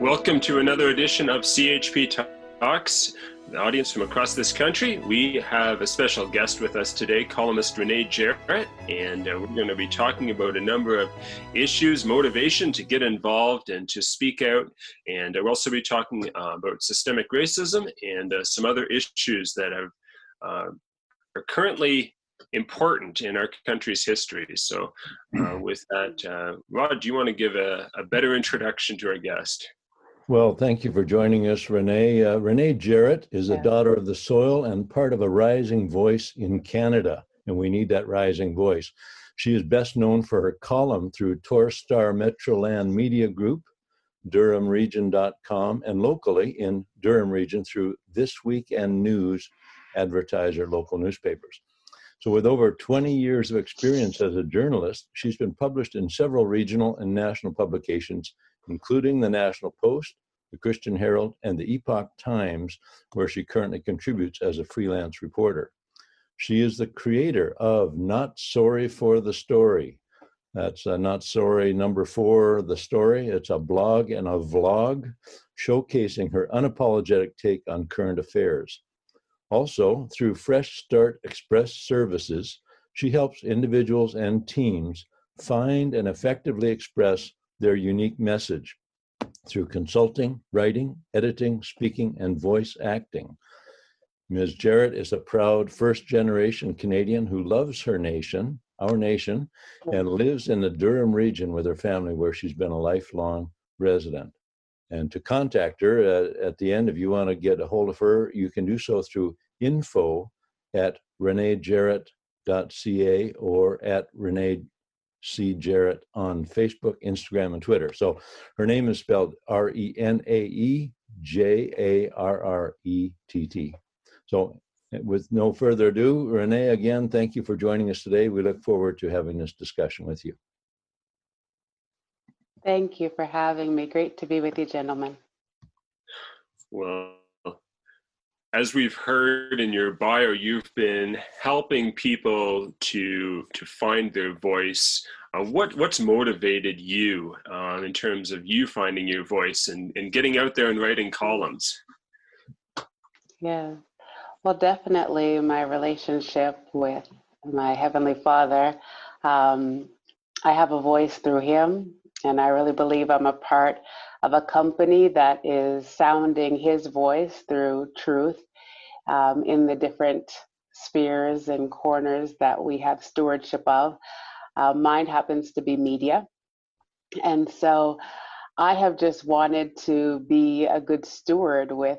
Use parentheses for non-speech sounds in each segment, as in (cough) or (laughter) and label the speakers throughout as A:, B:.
A: Welcome to another edition of CHP Talks. The audience from across this country, we have a special guest with us today, columnist Renae Jarrett, and uh, we're going to be talking about a number of issues, motivation to get involved and to speak out. And uh, we'll also be talking uh, about systemic racism and uh, some other issues that have, uh, are currently important in our country's history. So, uh, with that, Rod, do you want to give a, a better introduction to our guest?
B: Well, thank you for joining us, Renae. Uh, Renae Jarrett is a daughter of the soil and part of a rising voice in Canada, and we need that rising voice. She is best known for her column through Torstar Metroland Media Group, DurhamRegion.com, and locally in Durham Region through This Weekend News advertiser local newspapers. So, with over 20 years of experience as a journalist, she's been published in several regional and national publications including the National Post, the Christian Herald, and the Epoch Times, where she currently contributes as a freelance reporter. She is the creator of Not Sorry for the Story. That's uh, Not Sorry number four, The Story. It's a blog and a vlog showcasing her unapologetic take on current affairs. Also, through Fresh Start Express Services, she helps individuals and teams find and effectively express their unique message through consulting, writing, editing, speaking, and voice acting. Ms. Jarrett is a proud first generation Canadian who loves her nation, our nation, and lives in the Durham region with her family, where she's been a lifelong resident. And to contact her uh, at the end, if you want to get a hold of her, you can do so through info at renaejarrett.ca or at renae C. Jarrett on Facebook, Instagram, and Twitter. So her name is spelled R E N A E J A R R E T T. So with no further ado, Renae, again, thank you for joining us today. We look forward to having this discussion with you.
C: Thank you for having me. Great to be with you, gentlemen.
A: Well, as we've heard in your bio, you've been helping people to to find their voice. Uh, what what's motivated you uh, in terms of you finding your voice and, and getting out there and writing columns?
C: Yeah, well, definitely my relationship with my heavenly Father. Um, I have a voice through Him, and I really believe I'm a part of a company that is sounding his voice through truth um, in the different spheres and corners that we have stewardship of. Uh, mine happens to be media. And so I have just wanted to be a good steward with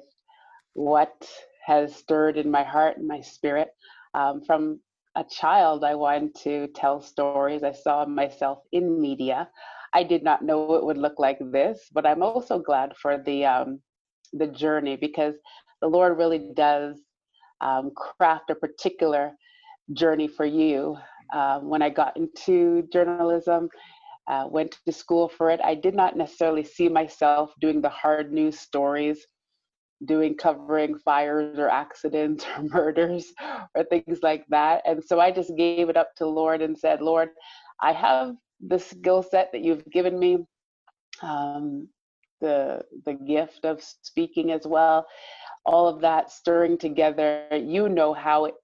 C: what has stirred in my heart and my spirit. Um, from a child, I wanted to tell stories. I saw myself in media. I did not know it would look like this, but I'm also glad for the um, the journey because the Lord really does um, craft a particular journey for you. Um, when I got into journalism, uh, went to school for it, I did not necessarily see myself doing the hard news stories, doing covering fires or accidents (laughs) or murders or things like that. And so I just gave it up to Lord and said, Lord, I have the skill set that you've given me, um, the the gift of speaking as well. All of that stirring together, you know how it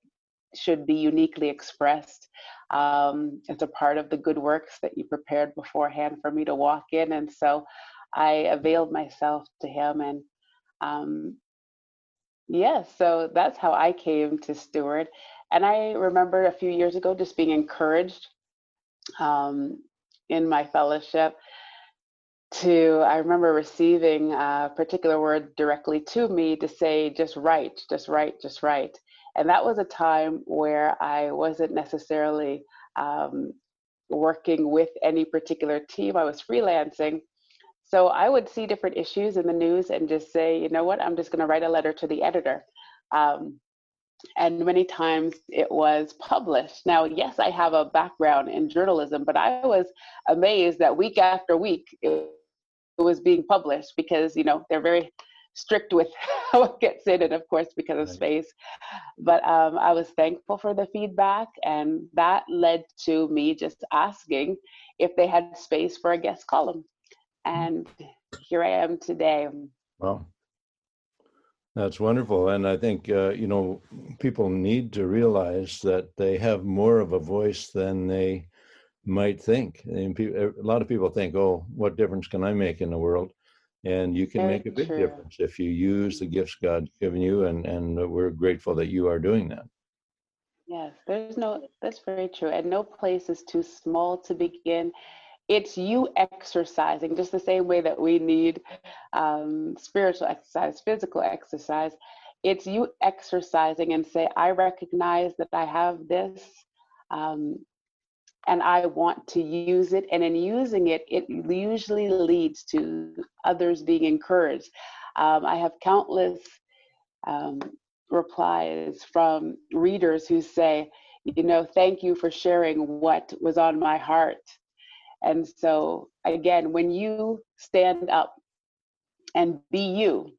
C: should be uniquely expressed. Um, it's a part of the good works that you prepared beforehand for me to walk in, and so I availed myself to Him, and um, yeah, so that's how I came to Steward. And I remember a few years ago just being encouraged um, in my fellowship to i remember receiving a particular word directly to me to say just write just write just write. And that was a time where i wasn't necessarily um, working with any particular team. I was freelancing. So i would see different issues in the news and just say you know what? I'm just going to write a letter to the editor. Um, and many times it was published. Now, yes, I have a background in journalism, but I was amazed that week after week it was being published because, you know, they're very strict with (laughs) how it gets in, and of course, because of space. But um, I was thankful for the feedback, and that led to me just asking if they had space for a guest column. And here I am today.
B: Well, that's wonderful. And I think, uh, you know, people need to realize that they have more of a voice than they might think. And a lot of people think, oh, what difference can I make in the world? And you can
C: Very
B: make a big
C: true.
B: difference if you use the gifts God's given you. And, and we're grateful that you are doing that.
C: Yes, there's no, that's very true. And no place is too small to begin. It's you exercising, just the same way that we need um, spiritual exercise, physical exercise. It's you exercising and say, I recognize that I have this um, and I want to use it. And in using it, it usually leads to others being encouraged. Um, I have countless um, replies from readers who say, you know, thank you for sharing what was on my heart. And so, again, when you stand up and be you,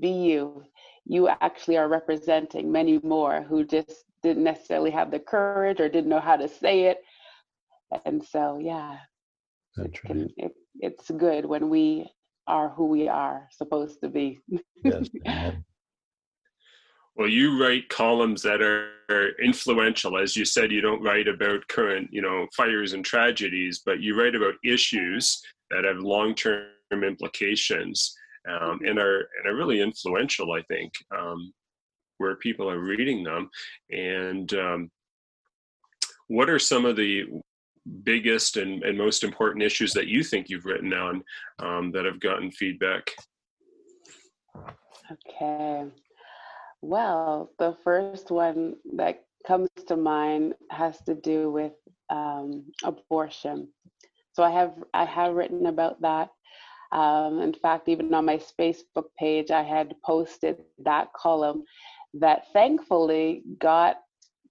C: be you, you actually are representing many more who just didn't necessarily have the courage or didn't know how to say it. And so, yeah, it can, it, it's good when we are who we are supposed to be.
B: Yes. (laughs) amen.
A: Well, you write columns that are influential. As you said, you don't write about current, you know, fires and tragedies, but you write about issues that have long-term implications um, and are and are really influential. I think um, where people are reading them. And um, what are some of the biggest and, and most important issues that you think you've written on um, that have gotten feedback?
C: Okay. Well, the first one that comes to mind has to do with um, abortion. So I have I have written about that. Um, in fact, even on my Facebook page, I had posted that column that thankfully got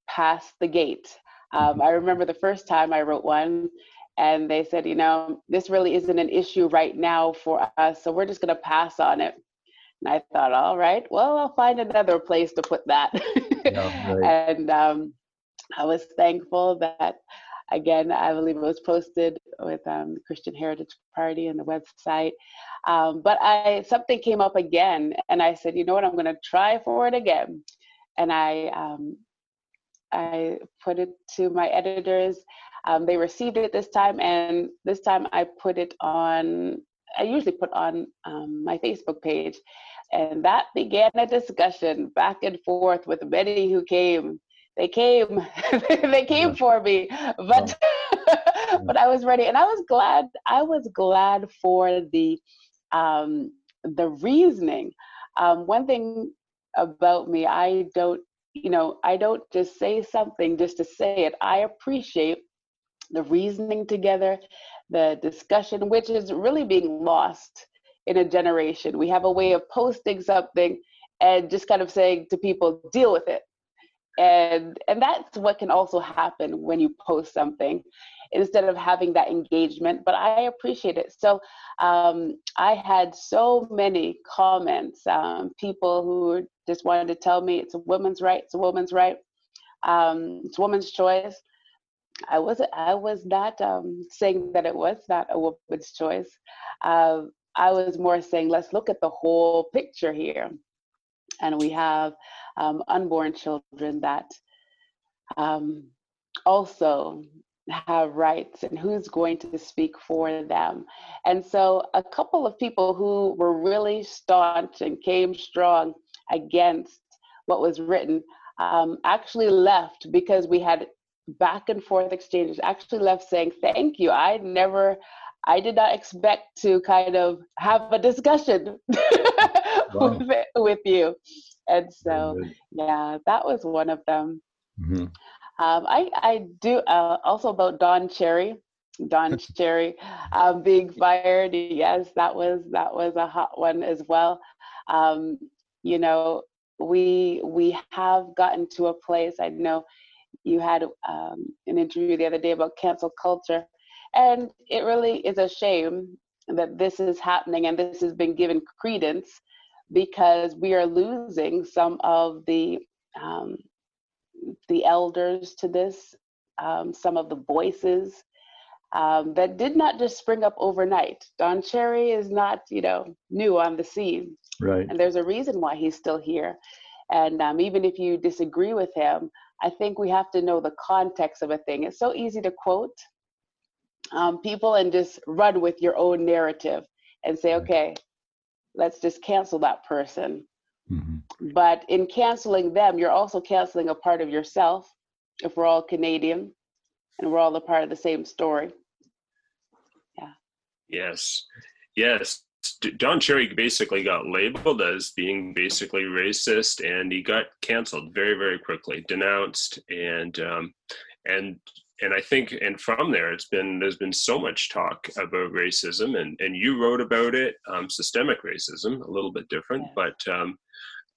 C: past the gate. Um, I remember the first time I wrote one, and they said, you know, this really isn't an issue right now for us, so we're just going to pass on it. And I thought, all right, well, I'll find another place to put that.
B: Yeah, (laughs) right.
C: and um, I was thankful that, again, I believe it was posted with um, the Christian Heritage Party and the website. Um, but I something came up again, and I said, you know what, I'm going to try for it again. And I um, I put it to my editors. Um, they received it this time, and this time I put it on. I usually put on um, my Facebook page, and that began a discussion back and forth with many who came. They came, (laughs) they came
B: Yeah.
C: for me, but (laughs) but I was ready, and I was glad. I was glad for the um, the reasoning. Um, one thing about me, I don't, you know, I don't just say something just to say it. I appreciate the reasoning together, the discussion, which is really being lost in a generation. We have a way of posting something and just kind of saying to people, deal with it. And and that's what can also happen when you post something instead of having that engagement. But I appreciate it. So um, I had so many comments, um, people who just wanted to tell me it's a woman's right, it's a woman's right, um, it's a woman's choice. I was I was not um, saying that it was not a woman's choice. Uh, I was more saying let's look at the whole picture here, and we have um, unborn children that um, also have rights, and who's going to speak for them. And so, a couple of people who were really staunch and came strong against what was written um, actually left because we had back and forth exchanges actually left saying thank you i never i did not expect to kind of have a discussion (laughs)
B: Wow.
C: with, with you and so yeah that was one of them
B: Mhm.
C: um, I, I do uh, also about Don Cherry, Don (laughs) Cherry um, being fired. Yes, that was that was a hot one as well. Um, you know, we we have gotten to a place. I know you had um, an interview the other day about cancel culture, and it really is a shame that this is happening and this has been given credence because we are losing some of the um, the elders to this, um, some of the voices um, that did not just spring up overnight. Don Cherry is not, you know, new on the scene.
B: Right.
C: And there's a reason why he's still here. And um, even if you disagree with him, I think we have to know the context of a thing. It's so easy to quote um, people and just run with your own narrative and say, okay, let's just cancel that person. Mm-hmm. But in canceling them, you're also canceling a part of yourself if we're all Canadian and we're all a part of the same story. Yeah.
A: Yes. Yes. Don Cherry basically got labeled as being basically racist, and he got canceled very, very quickly, denounced, and um, and and I think and from there it's been there's been so much talk about racism, and and you wrote about it, um, systemic racism, a little bit different, but um,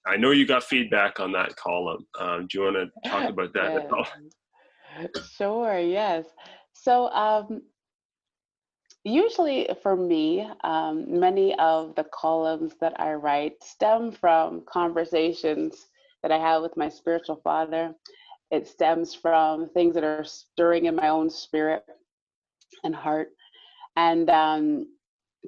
A: I know you got feedback on that column. Um, do you want to talk (laughs) about that at all?
C: Sure. Yes. So um, usually for me, um, many of the columns that I write stem from conversations that I have with my spiritual father. It stems from things that are stirring in my own spirit and heart. And um,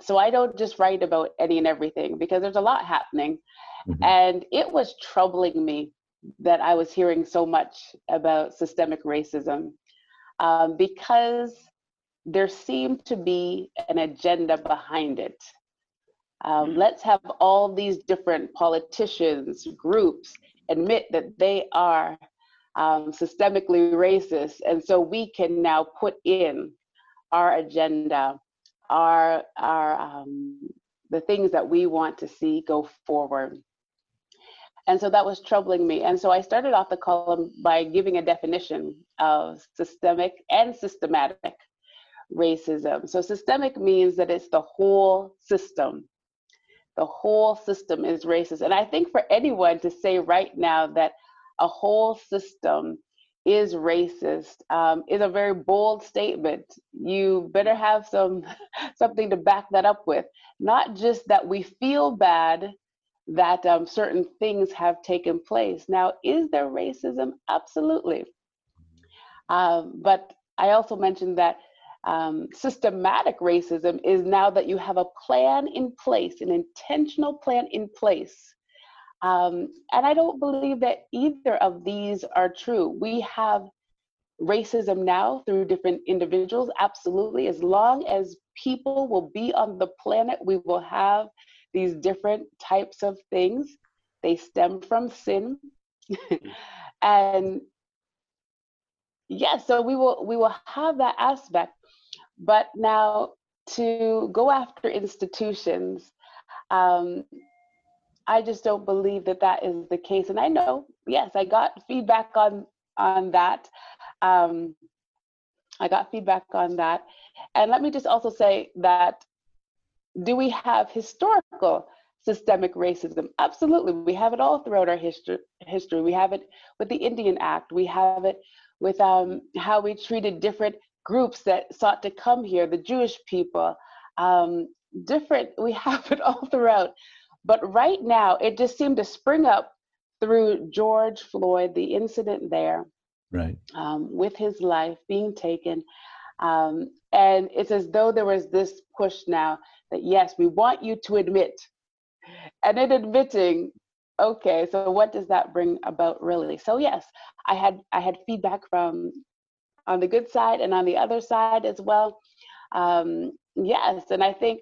C: so I don't just write about any and everything because there's a lot happening. Mm-hmm. And it was troubling me that I was hearing so much about systemic racism um, because there seemed to be an agenda behind it. Um, mm-hmm. let's have all these different politicians, groups admit that they are um, systemically racist. And so we can now put in our agenda, our, our um, the things that we want to see go forward. And so that was troubling me. And so I started off the column by giving a definition of systemic and systematic racism. So systemic means that it's the whole system. The whole system is racist. And I think for anyone to say right now that a whole system is racist um, is a very bold statement. You better have some (laughs) something to back that up with. Not just that we feel bad that um, certain things have taken place. Now, is there racism? Absolutely. Um, but I also mentioned that um, systematic racism is now that you have a plan in place, an intentional plan in place. Um, and I don't believe that either of these are true. We have racism now through different individuals, absolutely. As long as people will be on the planet, we will have these different types of things. They stem from sin. (laughs) and yes, yeah, so we will we will have that aspect. But now to go after institutions, um, I just don't believe that that is the case. And I know, yes, I got feedback on on that. Um, I got feedback on that. And let me just also say that do we have historical systemic racism? Absolutely. We have it all throughout our history. history. We have it with the Indian Act. We have it with um, how we treated different groups that sought to come here, the Jewish people. Um, different, (laughs) we have it all throughout. But right now, it just seemed to spring up through George Floyd, the incident there,
B: right,
C: um, with his life being taken. Um, and it's as though there was this push now that yes, we want you to admit. And in admitting, okay, so what does that bring about really? So yes, I had I had feedback from on the good side and on the other side as well. Um, yes, and I think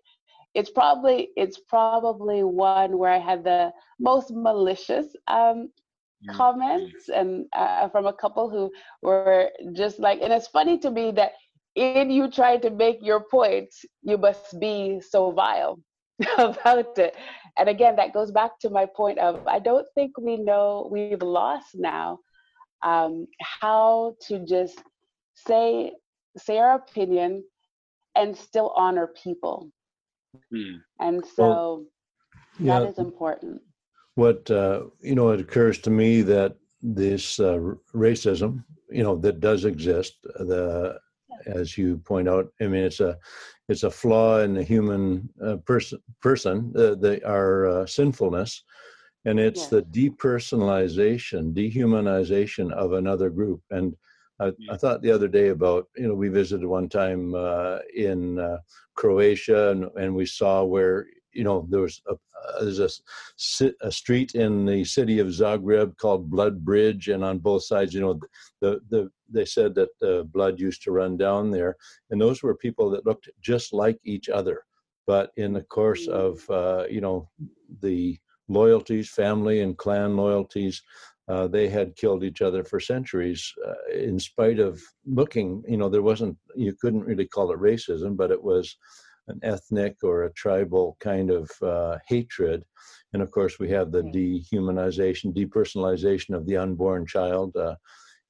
C: it's probably it's probably one where I had the most malicious um, mm-hmm. comments and uh, from a couple who were just like, and it's funny to me that in you trying to make your point, you must be so vile (laughs) about it. And again, that goes back to my point of I don't think we know we've lost now um, how to just say say our opinion and still honor people. Hmm. And so well, that yeah, is important.
B: What uh, you know, it occurs to me that this uh, racism, you know, that does exist. The as you point out. I mean, it's a it's a flaw in the human uh, person person uh, the, our uh, sinfulness, and it's yes. the depersonalization, dehumanization of another group. And I, I, thought the other day about you know we visited one time uh, in uh, Croatia and, and we saw where you know there was a, uh, there's a, a street in the city of Zagreb called Blood Bridge and on both sides you know the the they said that uh, blood used to run down there and those were people that looked just like each other but in the course mm. of uh, you know the loyalties family and clan loyalties uh, they had killed each other for centuries uh, in spite of looking you know there wasn't you couldn't really call it racism but it was an ethnic or a tribal kind of uh, hatred. And of course we have the dehumanization depersonalization of the unborn child uh,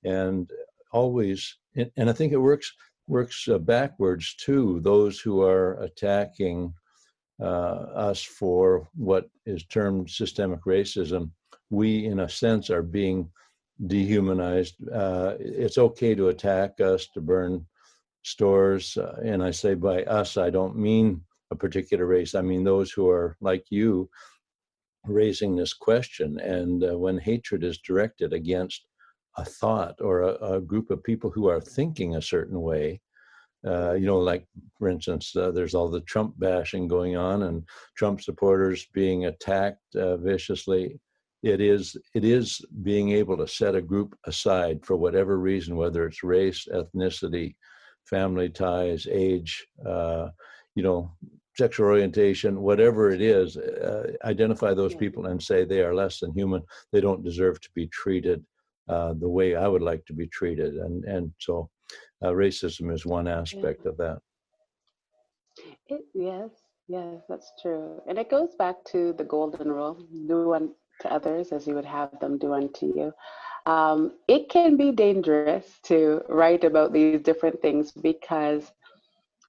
B: and always and i think it works works uh, backwards too those who are attacking uh, us for what is termed systemic racism we, in a sense, are being dehumanized. Uh, it's okay to attack us, to burn stores. Uh, and I say by us, I don't mean a particular race. I mean those who are like you raising this question. And uh, when hatred is directed against a thought or a, a, group of people who are thinking a certain way, uh, you know, like for instance, uh, there's all the Trump bashing going on and Trump supporters being attacked uh, viciously it is it is being able to set a group aside for whatever reason, whether it's race, ethnicity, family ties, age, uh, you know, sexual orientation, whatever it is, uh, identify those people and say they are less than human. They don't deserve to be treated uh, the way I would like to be treated, and and so uh, racism is one aspect
C: yeah.
B: of that.
C: It, yes, yes, that's true, and it goes back to the golden rule: do one to others as you would have them do unto you. Um, it can be dangerous to write about these different things because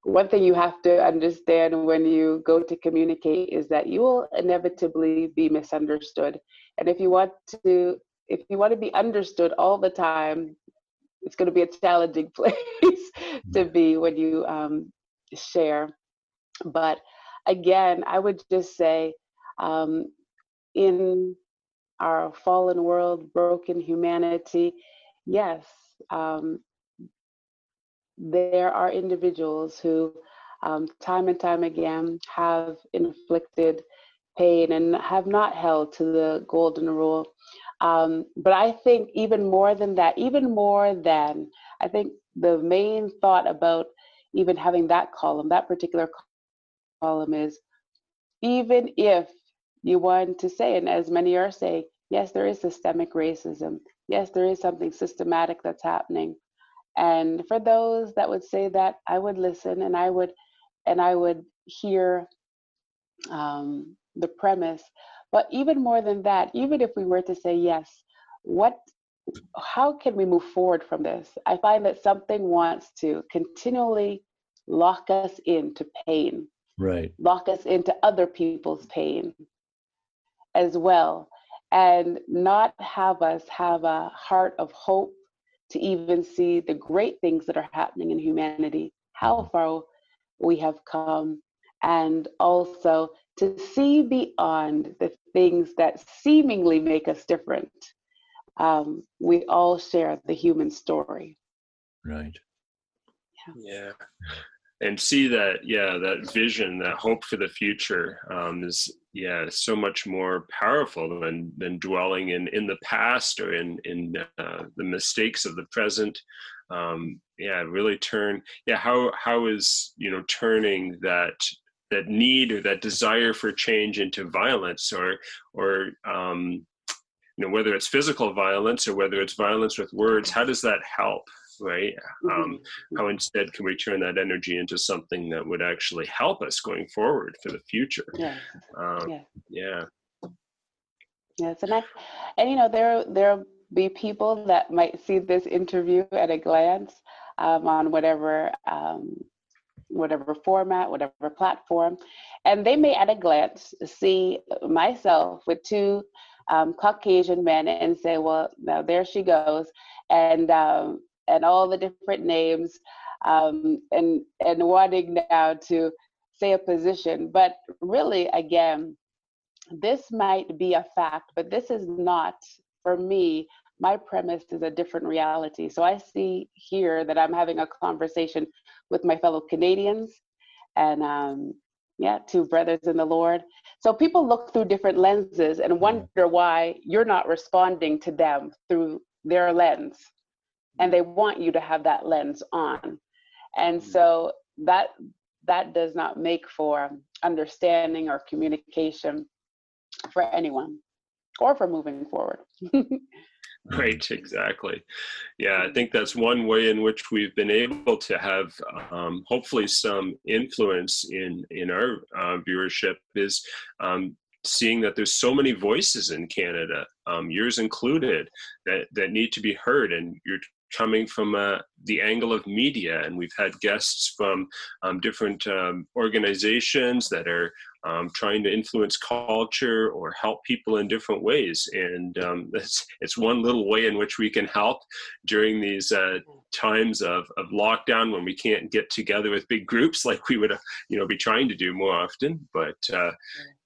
C: one thing you have to understand when you go to communicate is that you will inevitably be misunderstood. And if you want to if you want to be understood all the time, it's going to be a challenging (laughs) place to be when you um, share. But again, I would just say um, in our fallen world, broken humanity, yes, um, there are individuals who, um, time and time again, have inflicted pain and have not held to the golden rule. Um, but I think even more than that, even more than, I think the main thought about even having that column, that particular column is even if you want to say, and as many are saying, yes, there is systemic racism. Yes, there is something systematic that's happening. And for those that would say that, I would listen and I would and I would hear um, the premise. But even more than that, even if we were to say yes, what how can we move forward from this? I find that something wants to continually lock us into pain.
B: Right.
C: Lock us into other people's pain as well and not have us have a heart of hope to even see the great things that are happening in humanity, how mm-hmm. far we have come, and also to see beyond the things that seemingly make us different. Um, we all share the human story.
B: Right.
A: Yeah. yeah and see that yeah that vision that hope for the future um, is yeah so much more powerful than than dwelling in in the past or in in uh, the mistakes of the present. Um, yeah really turn yeah how how is you know turning that that need or that desire for change into violence or or um, you know whether it's physical violence or whether it's violence with words how does that help right? Um, mm-hmm. how instead can we turn that energy into something that would actually help us going forward for the future?
C: Yeah. Um, yeah.
A: Yeah.
C: Yes, and I, and you know there there'll be people that might see this interview at a glance um, on whatever um, whatever format, whatever platform, and they may at a glance see myself with two um, Caucasian men and say, well, now there she goes. And um, and all the different names um, and and wanting now to say a position but really again this might be a fact but this is not for me my premise is a different reality. So I see here that I'm having a conversation with my fellow Canadians and um, yeah, two brothers in the Lord. So people look through different lenses and mm-hmm. wonder why you're not responding to them through their lens. And they want you to have that lens on. And mm-hmm. so that that does not make for understanding or communication for anyone or for moving forward. (laughs)
A: right exactly yeah i think that's one way in which we've been able to have um, hopefully some influence in in our uh, viewership is um, seeing that there's so many voices in canada um, yours included that that need to be heard and you're coming from uh, the angle of media, and we've had guests from um, different um, organizations that are um, trying to influence culture or help people in different ways. And um, (laughs) it's, it's one little way in which we can help during these uh, times of, of lockdown when we can't get together with big groups (laughs) like we would, you know, be trying to do more often. But uh,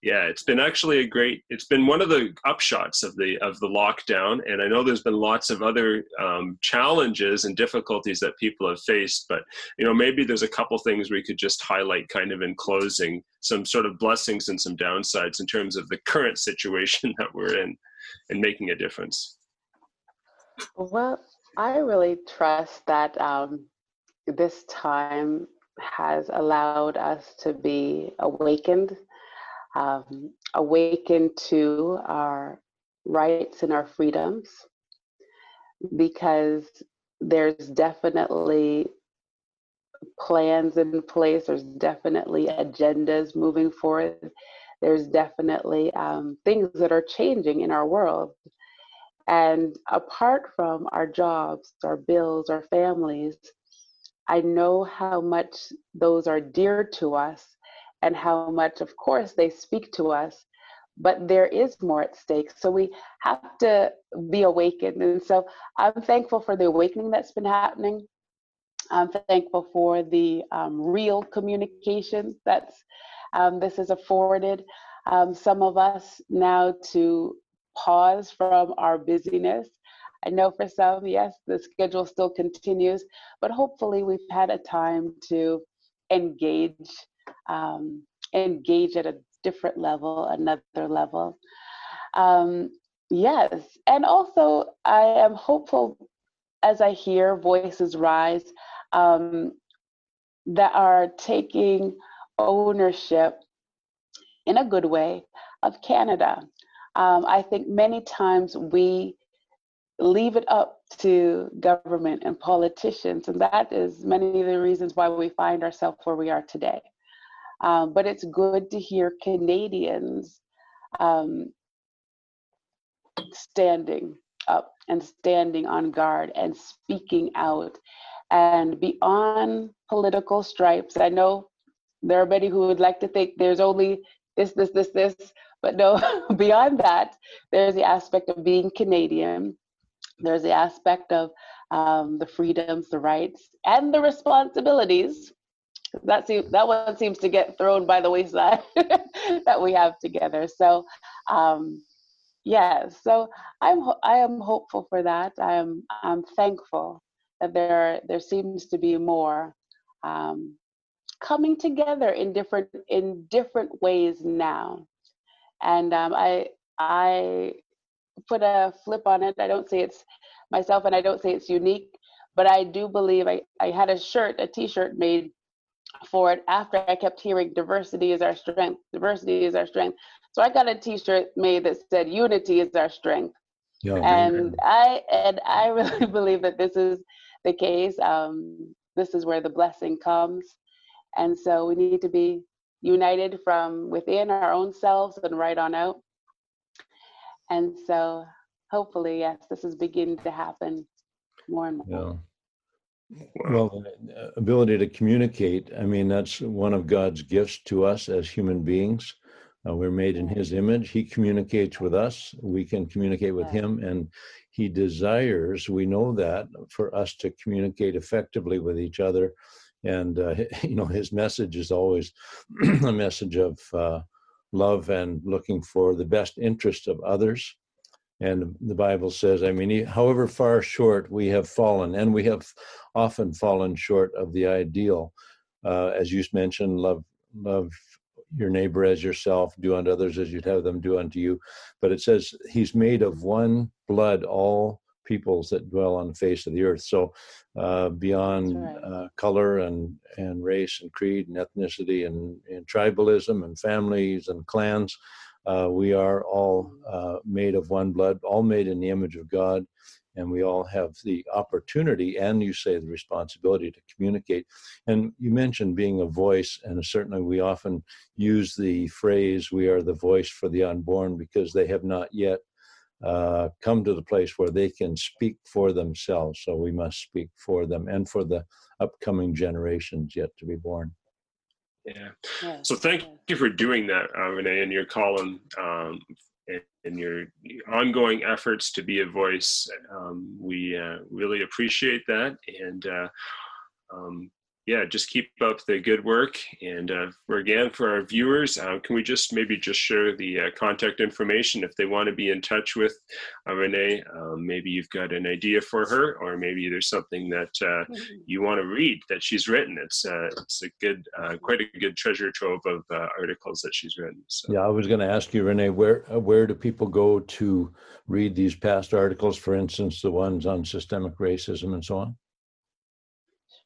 A: yeah, it's been actually a great. It's been one of the upshots of the of the lockdown, and I know there's been lots of other um, challenges and difficulties that people have faced. But you know, maybe there's a couple things we could just highlight, kind of in closing, some sort of blessings and some downsides in terms of the current (laughs) situation that we're in, and making a difference.
C: Well, I really trust that um, this time has allowed us to be awakened um, awaken to our rights and our freedoms because there's definitely plans in place, there's definitely agendas moving forward, there's definitely um, things that are changing in our world. And apart from our jobs, our bills, our families, I know how much those are dear to us and how much, of course, they speak to us, but there is more at stake. So we have to be awakened. And so I'm thankful for the awakening that's been happening. I'm thankful for the um, real communication that's um, this has afforded um, some of us now to pause from our busyness. I know for some, yes, the schedule still continues, but hopefully we've had a time to engage um, engage at a different level, another level. Um, yes, and also I am hopeful as I hear voices rise um, that are taking ownership in a good way of Canada. Um, I think many times we leave it up to government and politicians, and that is many of the reasons why we find ourselves where we are today. Um, but it's good to hear Canadians um, standing up and standing on guard and speaking out and beyond political stripes. I know there are many who would like to think there's only this, this, this, this, but no, (laughs) beyond that, there's the aspect of being Canadian. There's the aspect of um, the freedoms, the rights, and the responsibilities that seems that one seems to get thrown by the wayside (laughs) that we have together. So, um, yeah. So I'm I am hopeful for that. I am I'm thankful that there there seems to be more um, coming together in different in different ways now, and um, I I put a flip on it. I don't say it's myself, and I don't say it's unique, but I do believe I I had a shirt, a T-shirt made for it after I kept hearing diversity is our strength, diversity is our strength. So I got a t-shirt made that said unity is our strength. Yeah, and I and I (laughs) really believe that this is the case. Um, this is where the blessing comes. And so we need to be united from within our own selves and right on out. And so hopefully, yes, this is beginning to happen more and more.
B: Yeah. Well, uh, ability to communicate, I mean, that's one of God's gifts to us as human beings. Uh, we're made in His image. He communicates with us. We can communicate with Him, and He desires, we know that, for us to communicate effectively with each other. And, uh, (laughs) you know, His message is always (clears throat) a message of uh, love and looking for the best interest of others And the Bible says, I mean, however far short we have fallen, and we have often fallen short of the ideal. Uh, as you mentioned, love, love your neighbor as yourself, do unto others as you'd have them do unto you. But it says, He's made of one blood all peoples that dwell on the face of the earth. So, uh, beyond right. uh, color and, and race and creed and ethnicity and, and tribalism and families and clans, uh, we are all uh, made of one blood, all made in the image of God, and we all have the opportunity and you say the responsibility to communicate. And you mentioned being a voice, and certainly we often use the phrase, we are the voice for the unborn, because they have not yet uh, come to the place where they can speak for themselves. So we must speak for them and for the upcoming generations yet to be born.
A: Yeah. yeah. So thank you for doing that, uh, Renae, in your column um, and, your ongoing efforts to be a voice. Um, we uh, really appreciate that. And uh, um, yeah, just keep up the good work. And uh, for again, for our viewers, uh, can we just maybe just share the uh, contact information if they want to be in touch with uh, Renae? Um, maybe you've got an idea for her, or maybe there's something that uh, mm-hmm. you want to read that she's written. It's uh, it's a good, quite a good treasure trove of articles that she's written.
B: So. Yeah, I was going to ask you, Renae, where where do people go to read these past articles? For instance, the ones on systemic racism and so on.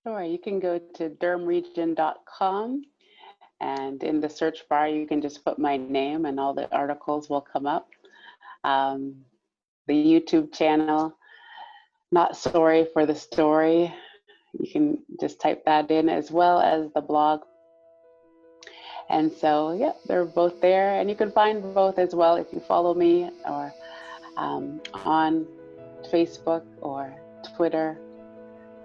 C: Sure, you can go to durhamregion.com and in the search bar, you can just put my name and all the articles will come up. Um, the YouTube channel, Not Sorry for the Story, you can just type that in as well as the blog. And so, yeah, they're both there, and you can find both as well if you follow me or um, on Facebook or Twitter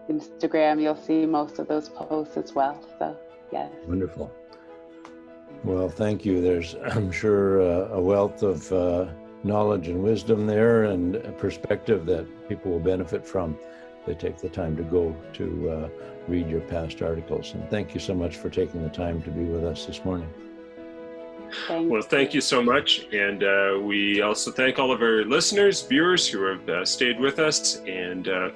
C: Instagram, you'll see most of those posts as well. So, yes.
B: Wonderful. Well, thank you. There's, (clears throat) I'm sure, uh, a wealth of uh, knowledge and wisdom there and a perspective that people will benefit from. They take the time to go to uh, read your past articles. And thank you so much for taking the time to be with us this morning.
A: Thank well, thank you so much. And uh, we also thank all of our listeners, viewers who have uh, stayed with us. And uh,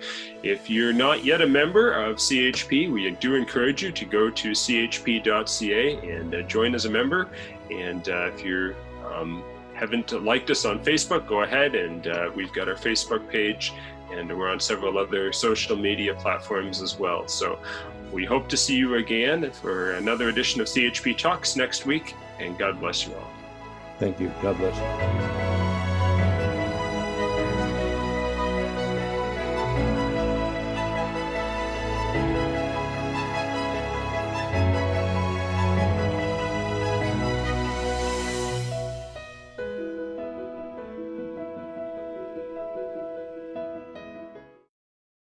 A: if you're not yet a member of CHP, we do encourage you to go to chp.ca and uh, join as a member. And uh, if you um, haven't liked us on Facebook, go ahead and uh, we've got our Facebook page and we're on several other social media platforms as well. So we hope to see you again for another edition of CHP Talks next week and God bless you all.
B: Thank you. God bless you.